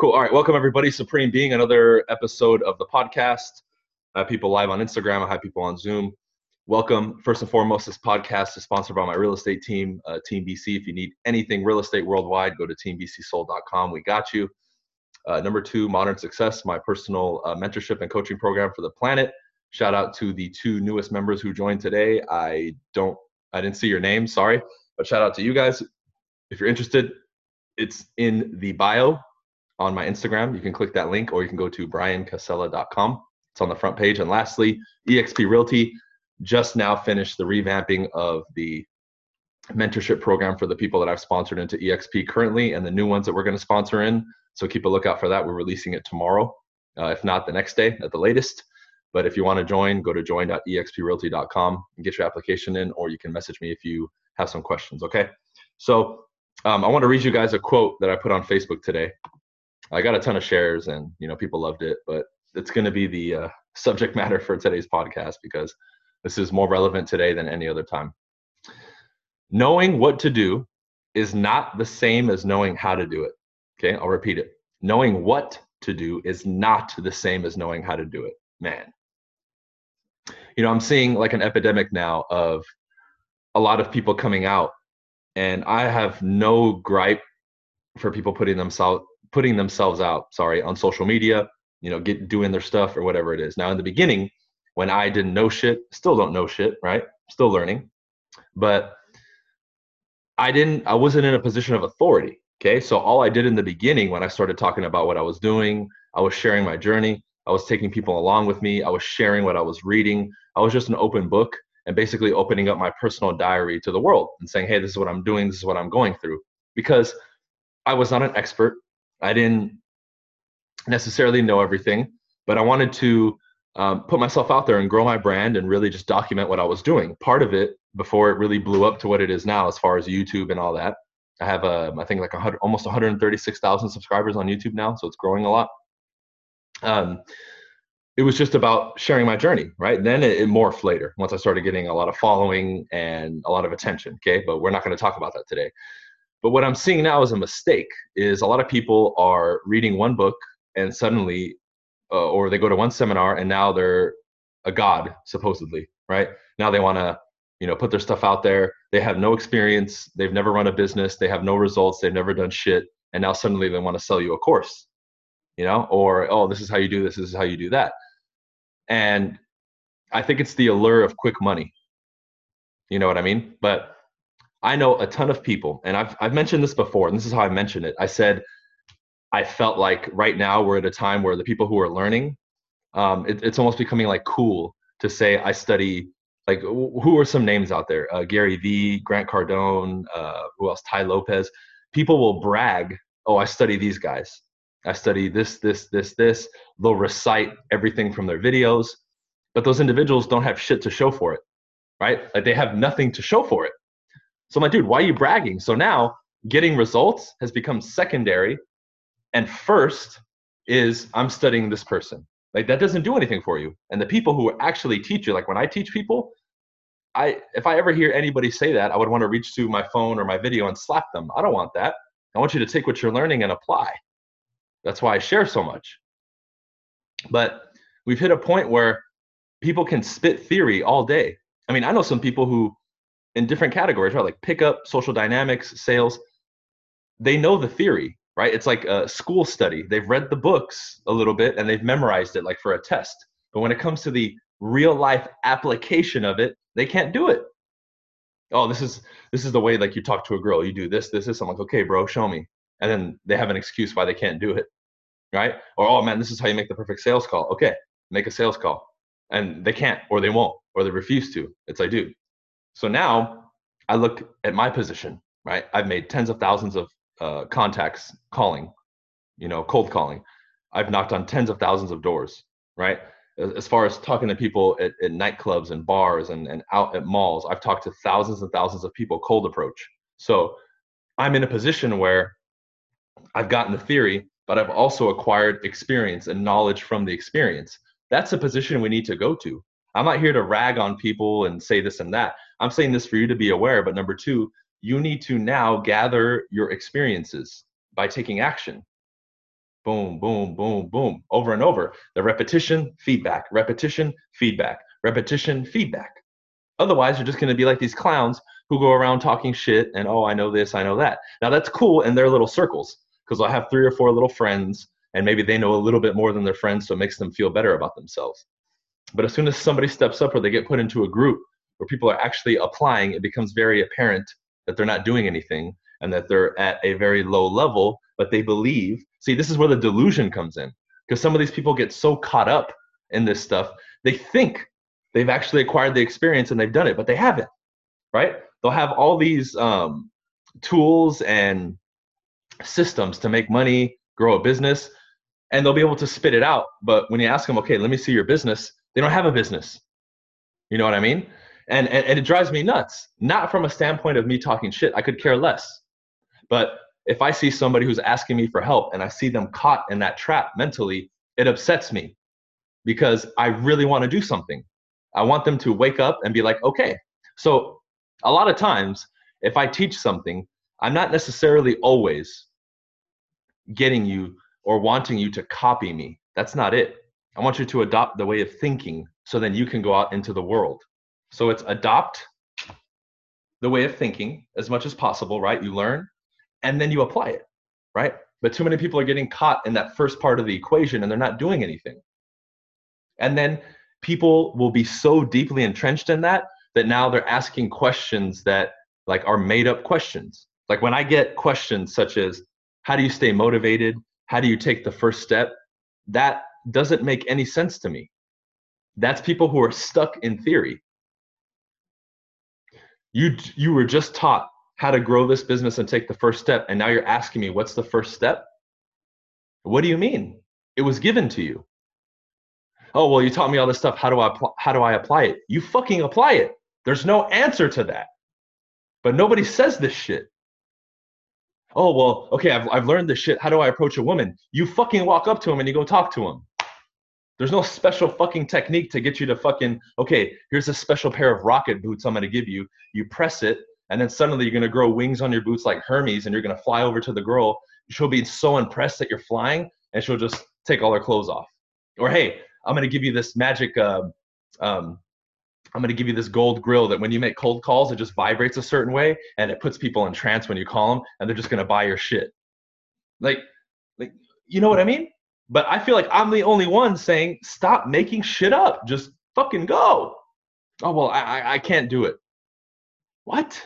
Cool. All right. Welcome, everybody. Supreme Being, another episode of the podcast. I have people live on Instagram. I have people on Zoom. Welcome. First and foremost, this podcast is sponsored by my real estate team, uh, Team BC. If you need anything real estate worldwide, go to teambcsold.com. We got you. Uh, number two, Modern Success, my personal uh, mentorship and coaching program for the planet. Shout out to the two newest members who joined today. I don't, I didn't see your name, sorry, but shout out to you guys. If you're interested, it's in the bio on my Instagram. You can click that link or you can go to bryancasella.com. It's on the front page. And lastly, eXp Realty just now finished the revamping of the mentorship program for the people that I've sponsored into eXp currently and the new ones that we're going to sponsor in. So keep a lookout for that. We're releasing it tomorrow, uh, if not the next day at the latest. But if you want to join, go to join.exprealty.com and get your application in, or you can message me if you have some questions. Okay. So um, I want to read you guys a quote that I put on Facebook today. I got a ton of shares and you know people loved it, but it's going to be the uh, subject matter for today's podcast because this is more relevant today than any other time. Knowing what to do is not the same as knowing how to do it. Okay, I'll repeat it. Knowing what to do is not the same as knowing how to do it. Man. You know, I'm seeing like an epidemic now of a lot of people coming out, and I have no gripe for people putting themselves putting themselves out, sorry, on social media, you know, get doing their stuff or whatever it is. Now in the beginning, when I didn't know shit, still don't know shit, right? Still learning. But I didn't I wasn't in a position of authority. Okay. So all I did in the beginning when I started talking about what I was doing, I was sharing my journey. I was taking people along with me. I was sharing what I was reading. I was just an open book and basically opening up my personal diary to the world and saying, hey, this is what I'm doing. This is what I'm going through. Because I was not an expert. I didn't necessarily know everything, but I wanted to um, put myself out there and grow my brand and really just document what I was doing. Part of it before it really blew up to what it is now, as far as YouTube and all that. I have a, I think like 100, almost 136,000 subscribers on YouTube now, so it's growing a lot. Um, it was just about sharing my journey, right? Then it, it morphed later once I started getting a lot of following and a lot of attention. Okay, but we're not going to talk about that today. But what I'm seeing now as a mistake is a lot of people are reading one book and suddenly, uh, or they go to one seminar and now they're a god supposedly, right? Now they want to, you know, put their stuff out there. They have no experience. They've never run a business. They have no results. They've never done shit. And now suddenly they want to sell you a course, you know, or oh, this is how you do this. This is how you do that. And I think it's the allure of quick money. You know what I mean? But I know a ton of people, and I've I've mentioned this before, and this is how I mentioned it. I said I felt like right now we're at a time where the people who are learning, um, it, it's almost becoming like cool to say I study. Like who are some names out there? Uh, Gary Vee, Grant Cardone, uh, who else? Tai Lopez. People will brag, "Oh, I study these guys. I study this, this, this, this." They'll recite everything from their videos, but those individuals don't have shit to show for it, right? Like they have nothing to show for it so I'm like, dude, why are you bragging? So now getting results has become secondary. And first is I'm studying this person. Like that doesn't do anything for you. And the people who actually teach you, like when I teach people, I if I ever hear anybody say that, I would want to reach to my phone or my video and slap them. I don't want that. I want you to take what you're learning and apply. That's why I share so much. But we've hit a point where people can spit theory all day. I mean, I know some people who in different categories, right? Like pickup, social dynamics, sales. They know the theory, right? It's like a school study. They've read the books a little bit and they've memorized it like for a test. But when it comes to the real life application of it, they can't do it. Oh, this is this is the way like you talk to a girl. You do this, this, this. I'm like, okay, bro, show me. And then they have an excuse why they can't do it. Right? Or oh man, this is how you make the perfect sales call. Okay, make a sales call. And they can't, or they won't, or they refuse to. It's like, dude, so now I look at my position, right? I've made tens of thousands of uh, contacts calling, you know, cold calling. I've knocked on tens of thousands of doors, right? As far as talking to people at, at nightclubs and bars and, and out at malls, I've talked to thousands and thousands of people cold approach. So I'm in a position where I've gotten the theory, but I've also acquired experience and knowledge from the experience. That's a position we need to go to. I'm not here to rag on people and say this and that. I'm saying this for you to be aware. But number two, you need to now gather your experiences by taking action. boom, boom, boom, boom, over and over. The repetition, feedback, repetition, feedback, repetition, feedback. Otherwise, you're just going to be like these clowns who go around talking shit and, oh, I know this, I know that. Now, that's cool in their little circles because I'll have three or four little friends and maybe they know a little bit more than their friends, so it makes them feel better about themselves. But as soon as somebody steps up or they get put into a group where people are actually applying, it becomes very apparent that they're not doing anything and that they're at a very low level, but they believe. See, this is where the delusion comes in because some of these people get so caught up in this stuff, they think they've actually acquired the experience and they've done it, but they haven't, right? They'll have all these um, tools and systems to make money, grow a business, and they'll be able to spit it out. But when you ask them, okay, let me see your business, they don't have a business. You know what I mean? And, and, and it drives me nuts. Not from a standpoint of me talking shit. I could care less. But if I see somebody who's asking me for help and I see them caught in that trap mentally, it upsets me because I really want to do something. I want them to wake up and be like, okay. So a lot of times, if I teach something, I'm not necessarily always getting you or wanting you to copy me. That's not it. I want you to adopt the way of thinking so then you can go out into the world. So it's adopt the way of thinking as much as possible, right? You learn and then you apply it, right? But too many people are getting caught in that first part of the equation and they're not doing anything. And then people will be so deeply entrenched in that that now they're asking questions that like are made up questions. Like when I get questions such as how do you stay motivated? How do you take the first step? That doesn't make any sense to me. That's people who are stuck in mm-hmm. theory. You you were just taught how to grow this business and take the first step and now you're asking me what's the first step? What do you mean? It was given to you. Oh, well you taught me all this stuff. How do I how do I apply it? You fucking apply it. There's no answer to that. But nobody says this shit. Oh, well, okay, I've, I've learned this shit. How do I approach a woman? You fucking walk up to him and you go talk to him. There's no special fucking technique to get you to fucking, okay, here's a special pair of rocket boots I'm to give you. You press it, and then suddenly you're to grow wings on your boots like Hermes, and you're to fly over to the girl. She'll be so impressed that you're flying, and she'll just take all her clothes off. Or, hey, I'm to give you this magic, uh, um, I'm to give you this gold grill that when you make cold calls, it just vibrates a certain way, and it puts people in trance when you call them, and they're just to buy your shit. Like, like, you know what I mean? But I feel like I'm the only one saying, stop making shit up. Just fucking go. Oh, well, I, I can't do it. What?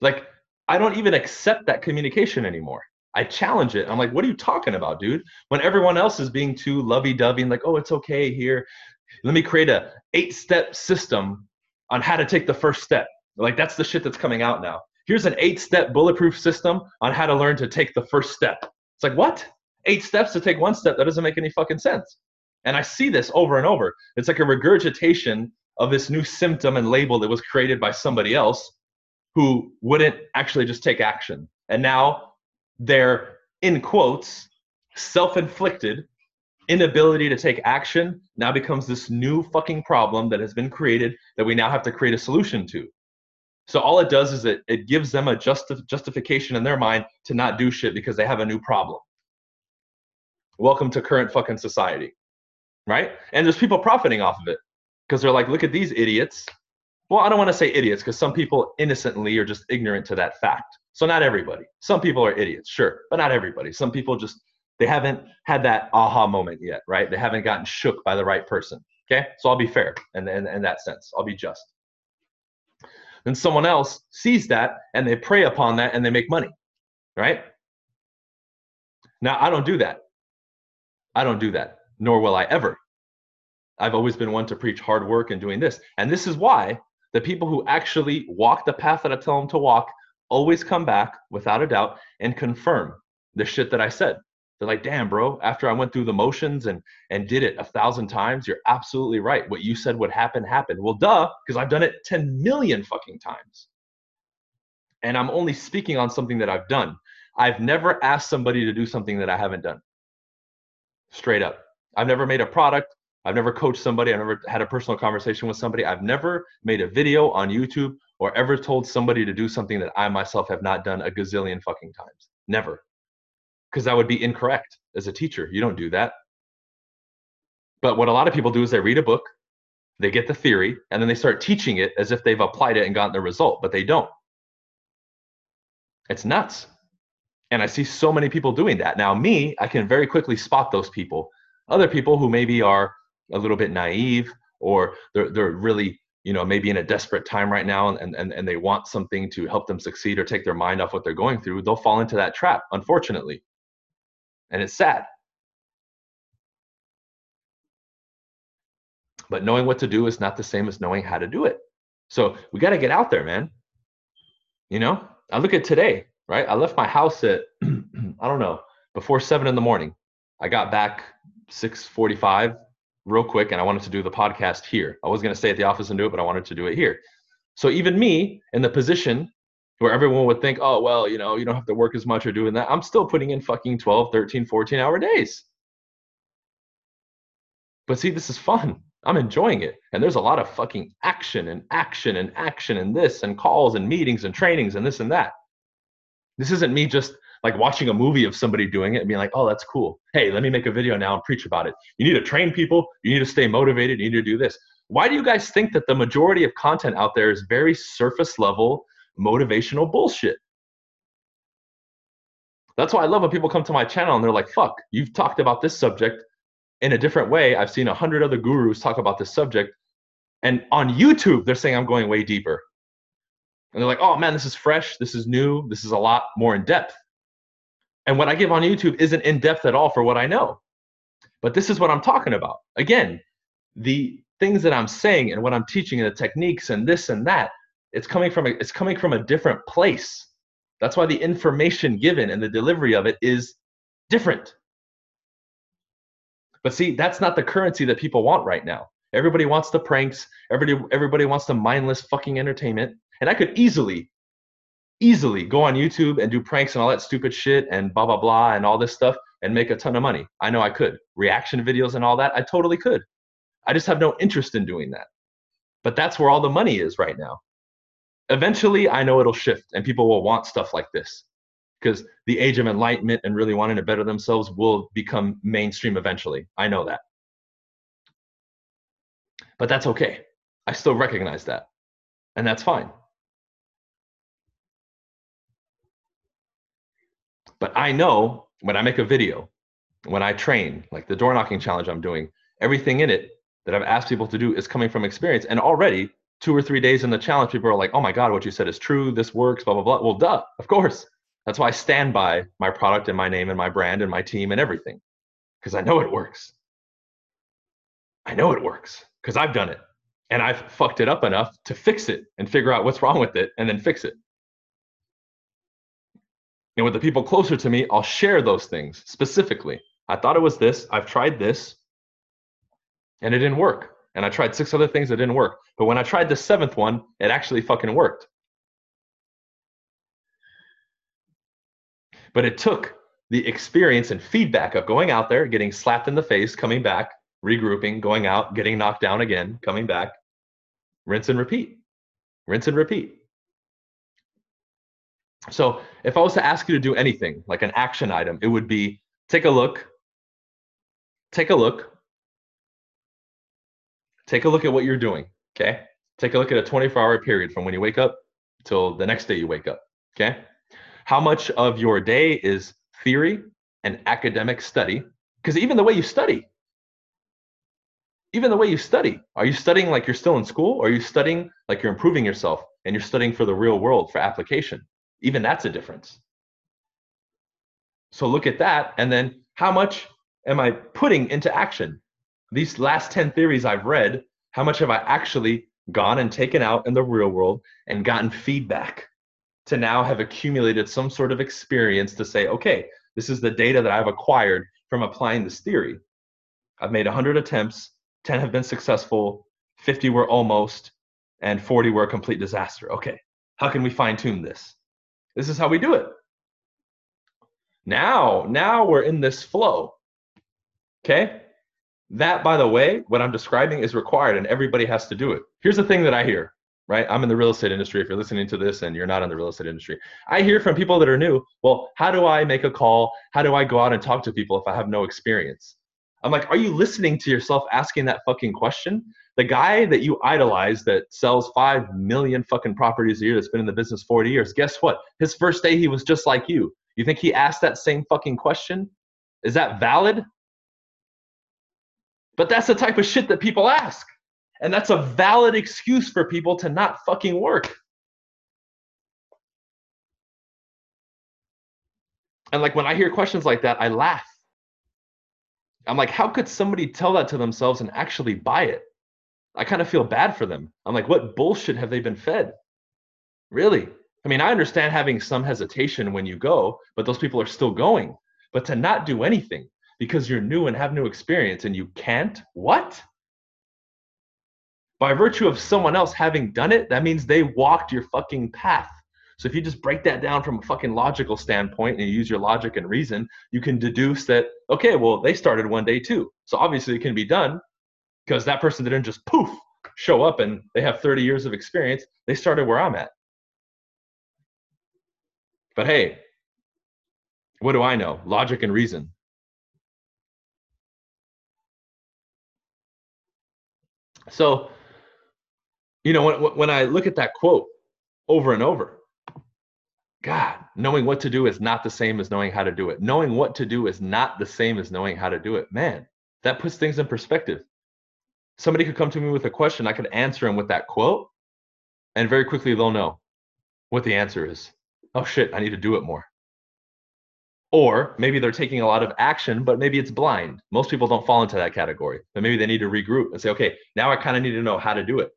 Like, I don't even accept that communication anymore. I challenge it. I'm like, what are you talking about, dude? When everyone else is being too lovey-dovey and like, oh, it's okay here. Let me create a eight-step system on how to take the first step. Like that's the shit that's coming out now. Here's an eight-step bulletproof system on how to learn to take the first step. It's like, what? Eight steps to take one step. That doesn't make any fucking sense. And I see this over and over. It's like a regurgitation of this new symptom and label that was created by somebody else who wouldn't actually just take action. And now their, in quotes, self inflicted inability to take action now becomes this new fucking problem that has been created that we now have to create a solution to. So all it does is it, it gives them a justi- justification in their mind to not do shit because they have a new problem welcome to current fucking society right? And there's people profiting off of it because they're like look at these idiots. Well i don't want to say idiots because some people innocently are just ignorant to that fact. So not everybody. Some people are idiots sure but not everybody. Some people just they haven't had that aha moment yet right? They haven't gotten shook by the right person okay? So i'll be fair in, in, in that sense. I'll be just. Then someone else sees that and they prey upon that and they make money right? Now i don't do that I don't do that, nor will I ever. I've always been one to preach hard work and doing this. And this is why the people who actually walk the path that I tell them to walk always come back without a doubt and confirm the shit that I said. They're like, damn, bro, after I went through the motions and and did it a thousand times, you're absolutely right. What you said would happen happened. Well, duh, because I've done it 10 million fucking times. And I'm only speaking on something that I've done. I've never asked somebody to do something that I haven't done straight up. I've never made a product. I've never coached somebody. I've never had a personal conversation with somebody. I've never made a video on YouTube or ever told somebody to do something that I myself have not done a gazillion fucking times. Never. because that would be incorrect as a teacher. You don't do that. But what a lot of people do is they read a book, they get the theory, and then they start teaching it as if they've applied it and gotten the result, but they don't. It's nuts. And I see so many people doing that. Now, me, I can very quickly spot those people. Other people who maybe are a little bit naive or they're, they're really, you know, maybe in a desperate time right now and, and, and they want something to help them succeed or take their mind off what they're going through, they'll fall into that trap, unfortunately. And it's sad. But knowing what to do is not the same as knowing how to do it. So we got to get out there, man. You know, I look at today, right? I left my house at, I don't know, before seven in the morning. I got back 645 real quick and I wanted to do the podcast here. I was going to stay at the office and do it, but I wanted to do it here. So even me in the position where everyone would think, oh, well, you know, you don't have to work as much or doing that, I'm still putting in fucking 12, 13, 14 hour days. But see, this is fun. I'm enjoying it. And there's a lot of fucking action and action and action and this and calls and meetings and trainings and this and that. This isn't me just like watching a movie of somebody doing it and being like, oh, that's cool. Hey, let me make a video now and preach about it. You need to train people. You need to stay motivated. You need to do this. Why do you guys think that the majority of content out there is very surface level motivational bullshit? That's why I love when people come to my channel and they're like, fuck, you've talked about this subject in a different way. I've seen a hundred other gurus talk about this subject. And on YouTube, they're saying I'm going way deeper. And they're like, oh man, this is fresh. This is new. This is a lot more in depth. And what I give on YouTube isn't in depth at all for what I know. But this is what I'm talking about. Again, the things that I'm saying and what I'm teaching and the techniques and this and that, it's coming from a, it's coming from a different place. That's why the information given and the delivery of it is different. But see, that's not the currency that people want right now. Everybody wants the pranks. Everybody, everybody wants the mindless fucking entertainment. And I could easily, easily go on YouTube and do pranks and all that stupid shit and blah, blah, blah, and all this stuff and make a ton of money. I know I could. Reaction videos and all that, I totally could. I just have no interest in doing that. But that's where all the money is right now. Eventually, I know it'll shift and people will want stuff like this because the age of enlightenment and really wanting to better themselves will become mainstream eventually. I know that. But that's okay. I still recognize that. And that's fine. But I know when I make a video, when I train, like the door knocking challenge I'm doing, everything in it that I've asked people to do is coming from experience. And already, two or three days in the challenge, people are like, oh my God, what you said is true. This works, blah, blah, blah. Well, duh, of course. That's why I stand by my product and my name and my brand and my team and everything because I know it works. I know it works because I've done it and I've fucked it up enough to fix it and figure out what's wrong with it and then fix it. And with the people closer to me, I'll share those things specifically. I thought it was this, I've tried this, and it didn't work. And I tried six other things that didn't work. But when I tried the seventh one, it actually fucking worked. But it took the experience and feedback of going out there, getting slapped in the face, coming back, regrouping, going out, getting knocked down again, coming back, rinse and repeat, rinse and repeat. So if I was to ask you to do anything, like an action item, it would be take a look, take a look, take a look at what you're doing, okay? Take a look at a 24 hour period from when you wake up till the next day you wake up, okay? how much of your day is theory and academic study because even the way you study even the way you study are you studying like you're still in school or are you studying like you're improving yourself and you're studying for the real world for application even that's a difference so look at that and then how much am i putting into action these last 10 theories i've read how much have i actually gone and taken out in the real world and gotten feedback to now have accumulated some sort of experience to say, okay, this is the data that I've acquired from applying this theory. I've made 100 attempts, 10 have been successful, 50 were almost, and 40 were a complete disaster. Okay, how can we fine tune this? This is how we do it. Now, now we're in this flow. Okay? That, by the way, what I'm describing is required and everybody has to do it. Here's the thing that I hear right? I'm in the real estate industry. If you're listening to this and you're not in the real estate industry, I hear from people that are new, well, how do I make a call? How do I go out and talk to people if I have no experience? I'm like, are you listening to yourself asking that fucking question? The guy that you idolize that sells 5 million fucking properties a year that's been in the business 40 years, guess what? His first day, he was just like you. You think he asked that same fucking question? Is that valid? But that's the type of shit that people ask. And that's a valid excuse for people to not fucking work. And like when I hear questions like that, I laugh. I'm like, how could somebody tell that to themselves and actually buy it? I kind of feel bad for them. I'm like, what bullshit have they been fed? Really? I mean, I understand having some hesitation when you go, but those people are still going. But to not do anything because you're new and have new experience and you can't, what? By virtue of someone else having done it, that means they walked your fucking path. So if you just break that down from a fucking logical standpoint and you use your logic and reason, you can deduce that, okay, well, they started one day too. So obviously it can be done because that person didn't just poof show up and they have 30 years of experience. They started where I'm at. But hey, what do I know? Logic and reason. So you know, when, when I look at that quote over and over, God, knowing what to do is not the same as knowing how to do it. Knowing what to do is not the same as knowing how to do it. Man, that puts things in perspective. Somebody could come to me with a question, I could answer them with that quote, and very quickly they'll know what the answer is. Oh shit, I need to do it more. Or maybe they're taking a lot of action, but maybe it's blind. Most people don't fall into that category. But maybe they need to regroup and say, okay, now I kind of need to know how to do it.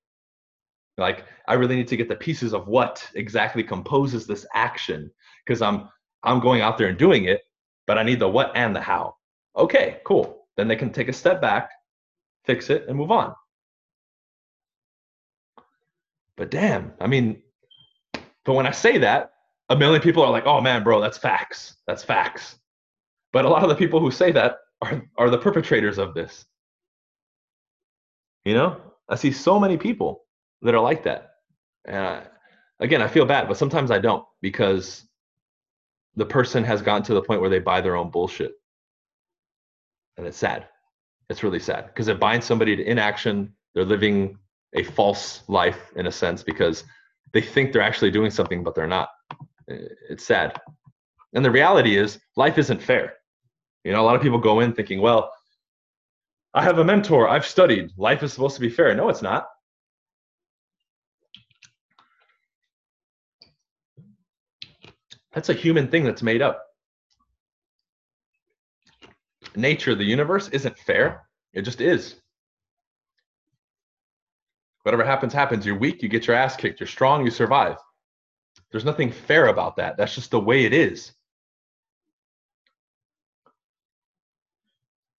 Like I really need to get the pieces of what exactly composes this action because I'm I'm going out there and doing it, but I need the what and the how. Okay, cool. Then they can take a step back, fix it, and move on. But damn, I mean, but when I say that, a million people are like, "Oh man, bro, that's facts. That's facts." But a lot of the people who say that are are the perpetrators of this. You know, I see so many people that are like that. I, again, I feel bad, but sometimes I don't because the person has gotten to the point where they buy their own bullshit. And it's sad. It's really sad because it binds somebody to inaction. They're living a false life in a sense because they think they're actually doing something, but they're not. It's sad. And the reality is, life isn't fair. You know, a lot of people go in thinking, well, I have a mentor, I've studied, life is supposed to be fair. No, it's not. That's a human thing that's made up. Nature, the universe, isn't fair. It just is. Whatever happens, happens. You're weak, you get your ass kicked. You're strong, you survive. There's nothing fair about that. That's just the way it is.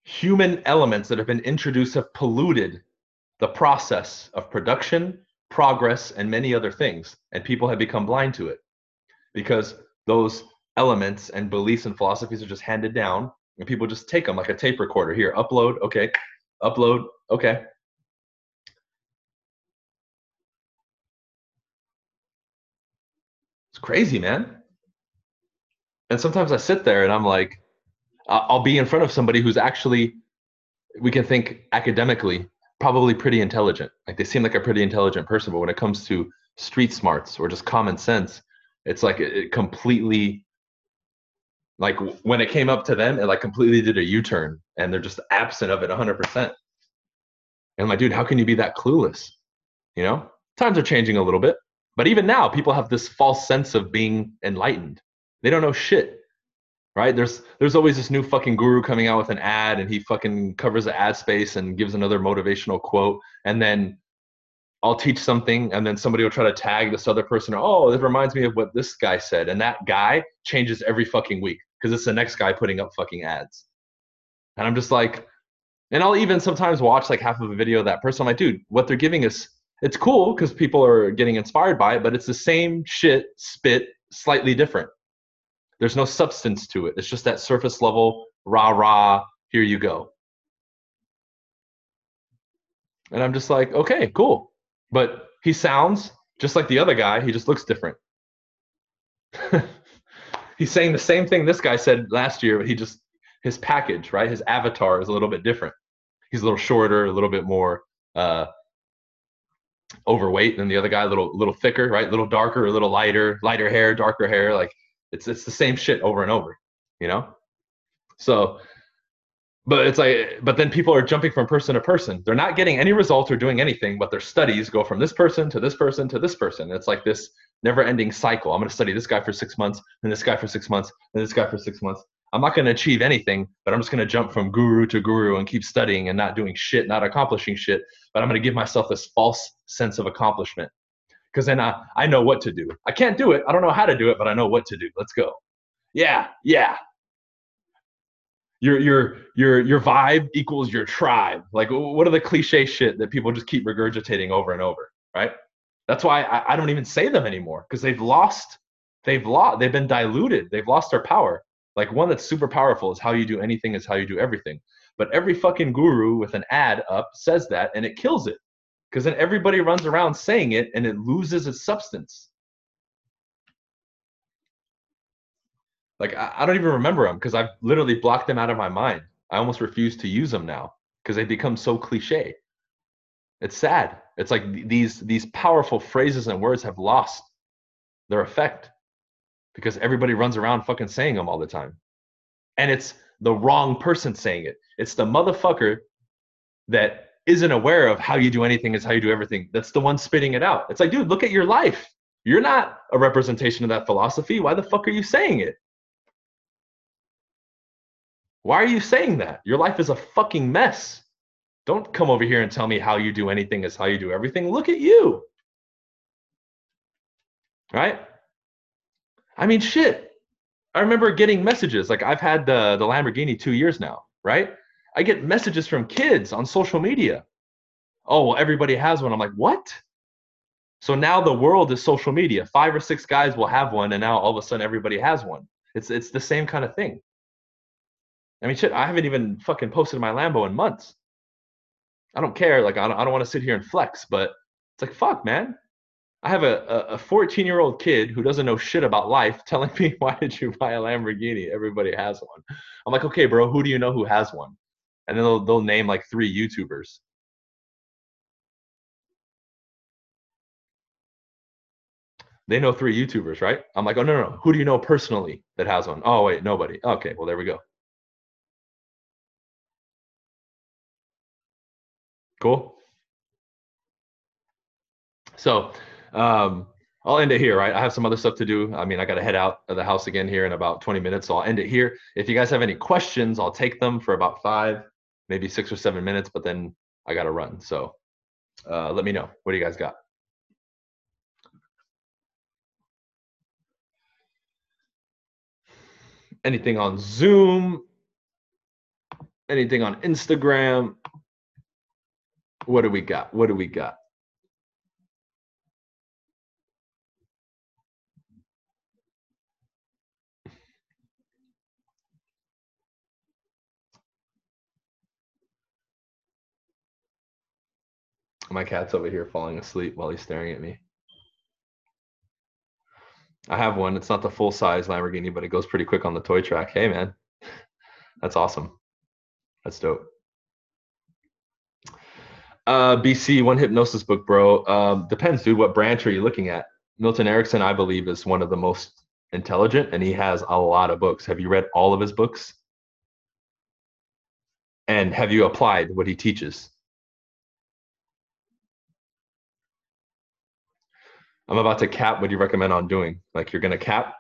Human elements that have been introduced have polluted the process of production, progress, and many other things. And people have become blind to it because those elements and beliefs and philosophies are just handed down and people just take them like a tape recorder. Here upload okay upload okay. It's crazy man. And sometimes i sit there and i'm like i'll be in front of somebody who's actually we can think academically probably pretty intelligent. Like they seem like a pretty intelligent person but when it comes to street smarts or just common sense it's like it, completely like when it came up to them, it like completely did a U-turn and they're just absent of it 100%. And I'm like, dude, how can you be that clueless? You know, times are changing a little bit, but even now, people have this false sense of being enlightened. They don't know shit, right? There's there's always this new fucking guru coming out with an ad, and he fucking covers the ad space and gives another motivational quote, and then I'll teach something and then somebody will try to tag this other person. Oh, this reminds me of what this guy said. And that guy changes every fucking week because it's the next guy putting up fucking ads. And I'm just like, and I'll even sometimes watch like half of a video of that person. I'm like, dude, what they're giving us, it's cool because people are getting inspired by it, but it's the same shit, spit, slightly different. There's no substance to it. It's just that surface level, rah rah, here you go. And I'm just like, okay, cool but he sounds Just like the other guy, he just looks different. He's saying the same thing this guy said last year, but he just his package, right? His avatar is a little bit different. He's a little shorter, a little bit more uh, overweight than the other guy, a little little thicker, right? A little darker, a little lighter, lighter hair, darker hair. Like it's it's the same shit over and over, you know. So, but it's like, but then people are jumping from person to person. They're not getting any results or doing anything, but their studies go from this person to this person to this person. It's like this never-ending cycle. I'm going to study this guy for six months, and this guy for six months, and this guy for six months. I'm not going to achieve anything, but I'm just going to jump from guru to guru and keep studying and not doing shit, not accomplishing shit. But I'm going to give myself this false sense of accomplishment because then I, I know what to do. I can't do it. I don't know how to do it, but I know what to do. Let's go. Yeah, yeah. Your your your your vibe equals your tribe. Like what are the cliche shit that people just keep regurgitating over and over, right? That's why I, I don't even say them anymore because they've lost, they've lost, they've been diluted. They've lost their power. Like one that's super powerful is how you do anything is how you do everything. But every fucking guru with an ad up says that and it kills it. Because then everybody runs around saying it and it loses its substance. Like I, I don't even remember them because I've literally blocked them out of my mind. I almost refuse to use them now because they become so cliche. It's sad. It's like these these powerful phrases and words have lost their effect because everybody runs around fucking saying them all the time. And it's the wrong person saying it. It's the motherfucker that isn't aware of how you do anything is how you do everything. That's the one spitting it out. It's like, dude, look at your life. You're not a representation of that philosophy. Why the fuck are you saying it? Why are you saying that? Your life is a fucking mess. Don't come over here and tell me how you do anything is how you do everything. Look at you. Right? I mean, shit. I remember getting messages. Like I've had the the Lamborghini two years now, right? I get messages from kids on social media. Oh, well, everybody has one. I'm like, what? So now the world is social media. Five or six guys will have one, and now all of a sudden everybody has one. It's it's the same kind of thing. I mean, shit. I haven't even fucking posted my Lambo in months. I don't care. Like I don't, I don't want to sit here and flex, but it's like fuck, man. I have a, a 14 year old kid who doesn't know shit about life telling me, why did you buy a Lamborghini? Everybody has one. I'm like, okay, bro, who do you know who has one? And then they'll, they'll name like three YouTubers. They know three YouTubers, right? I'm like, oh, no, no, no. Who do you know personally that has one? Oh, wait, nobody. Okay, well, there we go. Cool. So, um, I'll end it here, right? I have some other stuff to do. I mean, I got to head out of the house again here in about 20 minutes. So I'll end it here. If you guys have any questions, I'll take them for about five, maybe six or seven minutes, but then I got to run. So uh, let me know. What do you guys got? Anything on Zoom? Anything on Instagram? What do we got? What do we got? My cat's over here falling asleep while he's staring at me. I have one. It's not the full size Lamborghini, but it goes pretty quick on the toy track. Hey, man. That's awesome. That's dope. Uh, BC, one hypnosis book, bro. Um, depends, dude. What branch are you looking at? Milton Erickson, I believe, is one of the most intelligent, and he has a lot of books. Have you read all of his books? And have you applied what he teaches? I'm about to cap. What do you recommend on doing? Like you're gonna cap,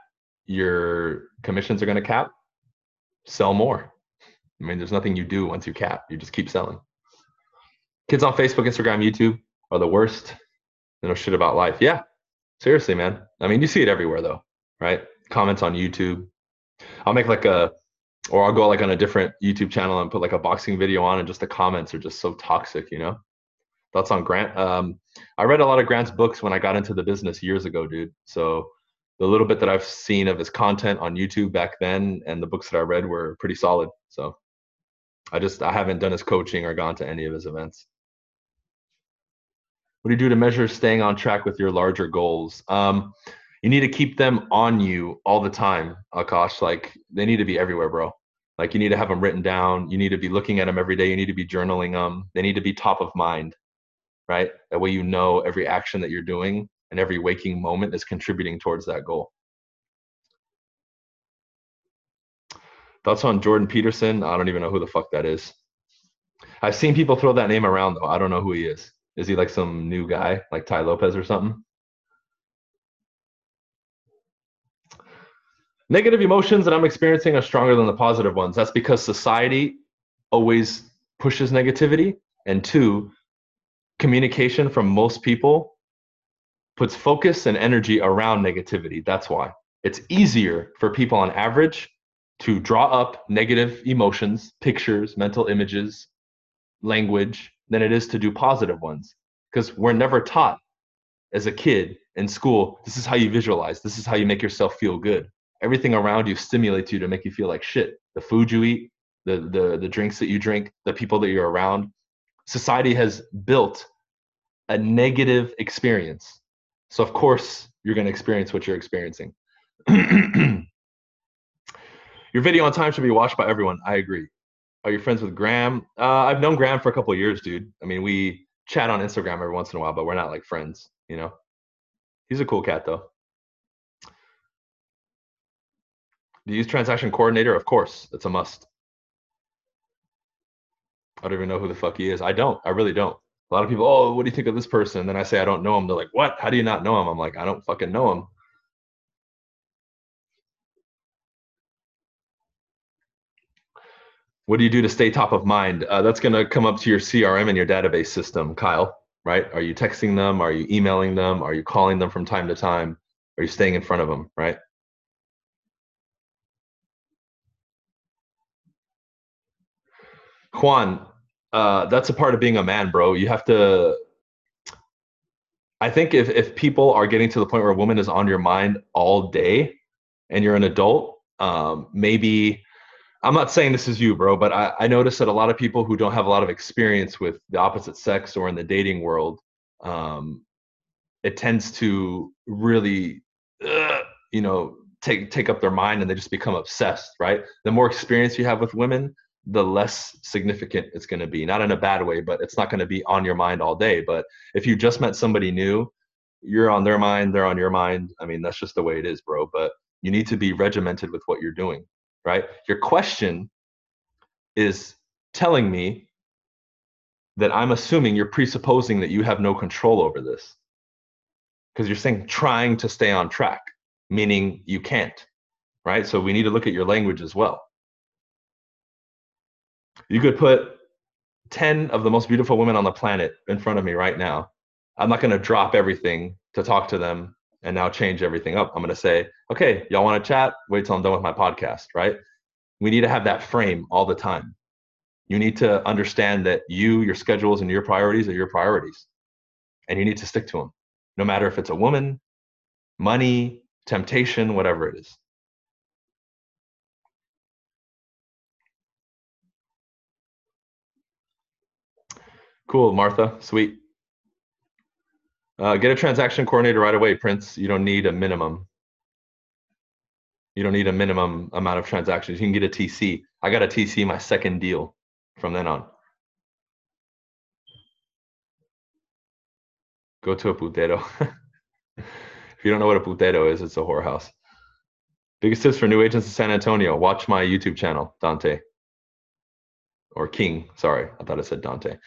your commissions are gonna cap. Sell more. I mean, there's nothing you do once you cap. You just keep selling. Kids on Facebook, Instagram, YouTube are the worst. They know shit about life. Yeah, seriously, man. I mean, you see it everywhere though, right? Comments on YouTube. I'll make like a, or I'll go like on a different YouTube channel and put like a boxing video on, and just the comments are just so toxic, you know. Thoughts on Grant? Um, I read a lot of Grant's books when I got into the business years ago, dude. So the little bit that I've seen of his content on YouTube back then and the books that I read were pretty solid. So I just I haven't done his coaching or gone to any of his events. What do you do to measure staying on track with your larger goals? Um, you need to keep them on you all the time, Akash. Like they need to be everywhere, bro. Like you need to have them written down. You need to be looking at them every day. You need to be journaling them. They need to be top of mind, right? That way you know every action that you're doing and every waking moment is contributing towards that goal. Thoughts on Jordan Peterson? I don't even know who the fuck that is. I've seen people throw that name around though. I don't know who he is. Is he like some new guy, like Tai Lopez or something? Negative emotions that I'm experiencing are stronger than the positive ones. That's because society always pushes negativity. And two, communication from most people puts focus and energy around negativity. That's why. It's easier for people on average to draw up negative emotions, pictures, mental images, language than it is to do positive ones. Because we're never taught as a kid in school, this is how you visualize, this is how you make yourself feel good everything around you stimulates you to make you feel like shit. The food you eat, the the the drinks that you drink, the people that you're around. Society has built a negative experience. So of course you're going to experience what you're experiencing. Your video on time should be watched by everyone. I agree. Are you friends with Graham? Uh, I've known Graham for a couple years, dude. I mean, we chat on Instagram every once in a while, but we're not like friends, you know. He's a cool cat though. Do you use transaction coordinator? Of course, it's a must. I don't even know who the fuck he is. I don't. I really don't. A lot of people, oh, what do you think of this person? And then I say I don't know him. They're like, what? How do you not know him? I'm like, I don't fucking know him. What do you do to stay top of mind? Uh, that's going to come up to your CRM and your database system, Kyle, right? Are you texting them? Are you emailing them? Are you calling them from time to time? Are you staying in front of them, right? Juan, uh, that's a part of being a man, bro. You have to. I think if if people are getting to the point where a woman is on your mind all day, and you're an adult, um, maybe I'm not saying this is you, bro, but I, I notice that a lot of people who don't have a lot of experience with the opposite sex or in the dating world, um, it tends to really, uh, you know, take take up their mind and they just become obsessed, right? The more experience you have with women, the less significant it's going to be. Not in a bad way but it's not going to be on your mind all day. But if you just met somebody new you're on their mind they're on your mind. I mean that's just the way it is bro. But you need to be regimented with what you're doing right? Your question is telling me that i'm assuming you're presupposing that you have no control over this. Because you're saying trying to stay on track meaning you can't right? So we need to look at your language as well. You could put 10 of the most beautiful women on the planet in front of me right now. I'm not going to drop everything to talk to them and now change everything up. I'm going to say, okay, y'all want to chat? Wait till I'm done with my podcast, right? We need to have that frame all the time. You need to understand that you, your schedules, and your priorities are your priorities. And you need to stick to them, no matter if it's a woman, money, temptation, whatever it is. Cool, Martha. Sweet. Uh, get a transaction coordinator right away, Prince. You don't need a minimum. You don't need a minimum amount of transactions. You can get a TC. I got a TC my second deal from then on. Go to a putero. if you don't know what a putero is, it's a whorehouse. Biggest tips for new agents in San Antonio. Watch my YouTube channel, Dante. Or King. Sorry, I thought it said Dante.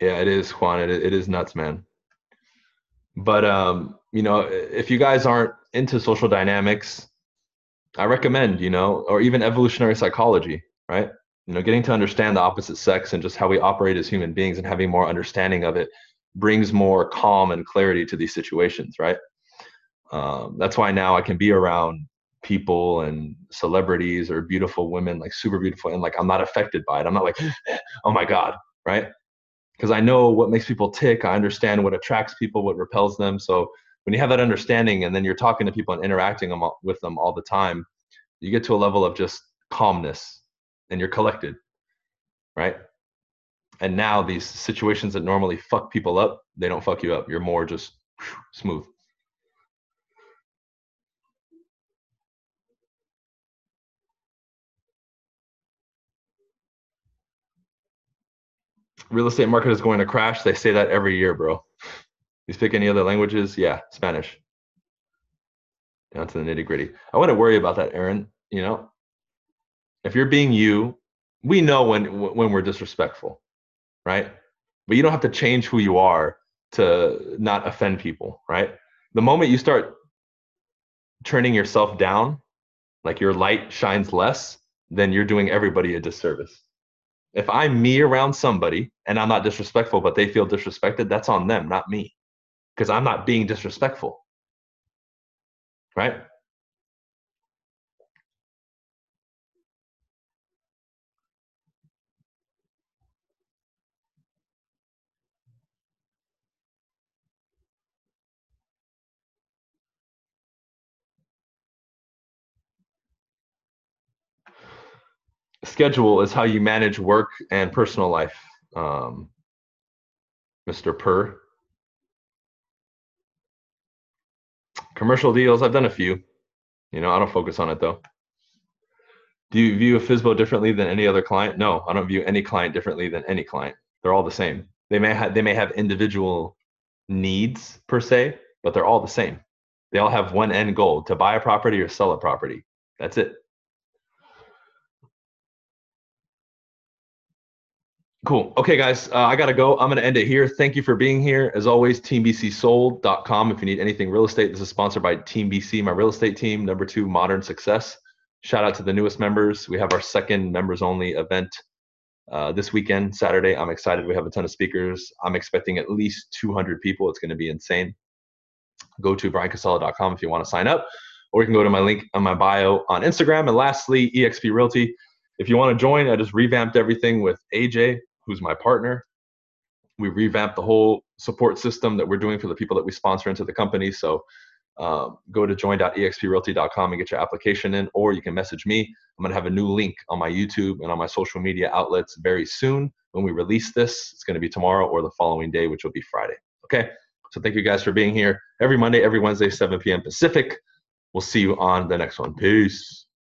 Yeah, it is, Juan. It, it is nuts, man. But um, you know, if you guys aren't into social dynamics, I recommend, you know, or even evolutionary psychology, right? You know, getting to understand the opposite sex and just how we operate as human beings and having more understanding of it brings more calm and clarity to these situations, right? Um, that's why now I can be around people and celebrities or beautiful women, like super beautiful, and like I'm not affected by it. I'm not like, oh my god, right? Because I know what makes people tick. I understand what attracts people, what repels them. So when you have that understanding and then you're talking to people and interacting them, with them all the time, you get to a level of just calmness and you're collected, right? And now these situations that normally fuck people up, they don't fuck you up. You're more just smooth. Real estate market is going to crash. They say that every year, bro. You speak any other languages? Yeah, Spanish. Down to the nitty gritty. I wouldn't worry about that, Aaron. You know, if you're being you, we know when when we're disrespectful, right? But you don't have to change who you are to not offend people, right? The moment you start turning yourself down, like your light shines less, then you're doing everybody a disservice. If I'm me around somebody and I'm not disrespectful, but they feel disrespected, that's on them, not me, because I'm not being disrespectful, right? Schedule is how you manage work and personal life, um, Mr. Per. Commercial deals, I've done a few. You know, I don't focus on it though. Do you view a FSBO differently than any other client? No, I don't view any client differently than any client. They're all the same. They may have they may have individual needs per se, but they're all the same. They all have one end goal to buy a property or sell a property. That's it. Cool. Okay, guys, uh, I got to go. I'm going to end it here. Thank you for being here. As always, teambcsold.com. If you need anything real estate, this is sponsored by Team BC, my real estate team. Number two, Modern Success. Shout out to the newest members. We have our second members only event uh, this weekend, Saturday. I'm excited. We have a ton of speakers. I'm expecting at least 200 people. It's going to be insane. Go to bryancasella.com if you want to sign up, or you can go to my link on my bio on Instagram. And lastly, eXp Realty. If you want to join, I just revamped everything with AJ who's my partner. We revamped the whole support system that we're doing for the people that we sponsor into the company. So um, go to join.exprealty.com and get your application in, or you can message me. I'm going to have a new link on my YouTube and on my social media outlets very soon. When we release this, it's going to be tomorrow or the following day, which will be Friday. Okay. So thank you guys for being here every Monday, every Wednesday, 7 p.m. Pacific. We'll see you on the next one. Peace.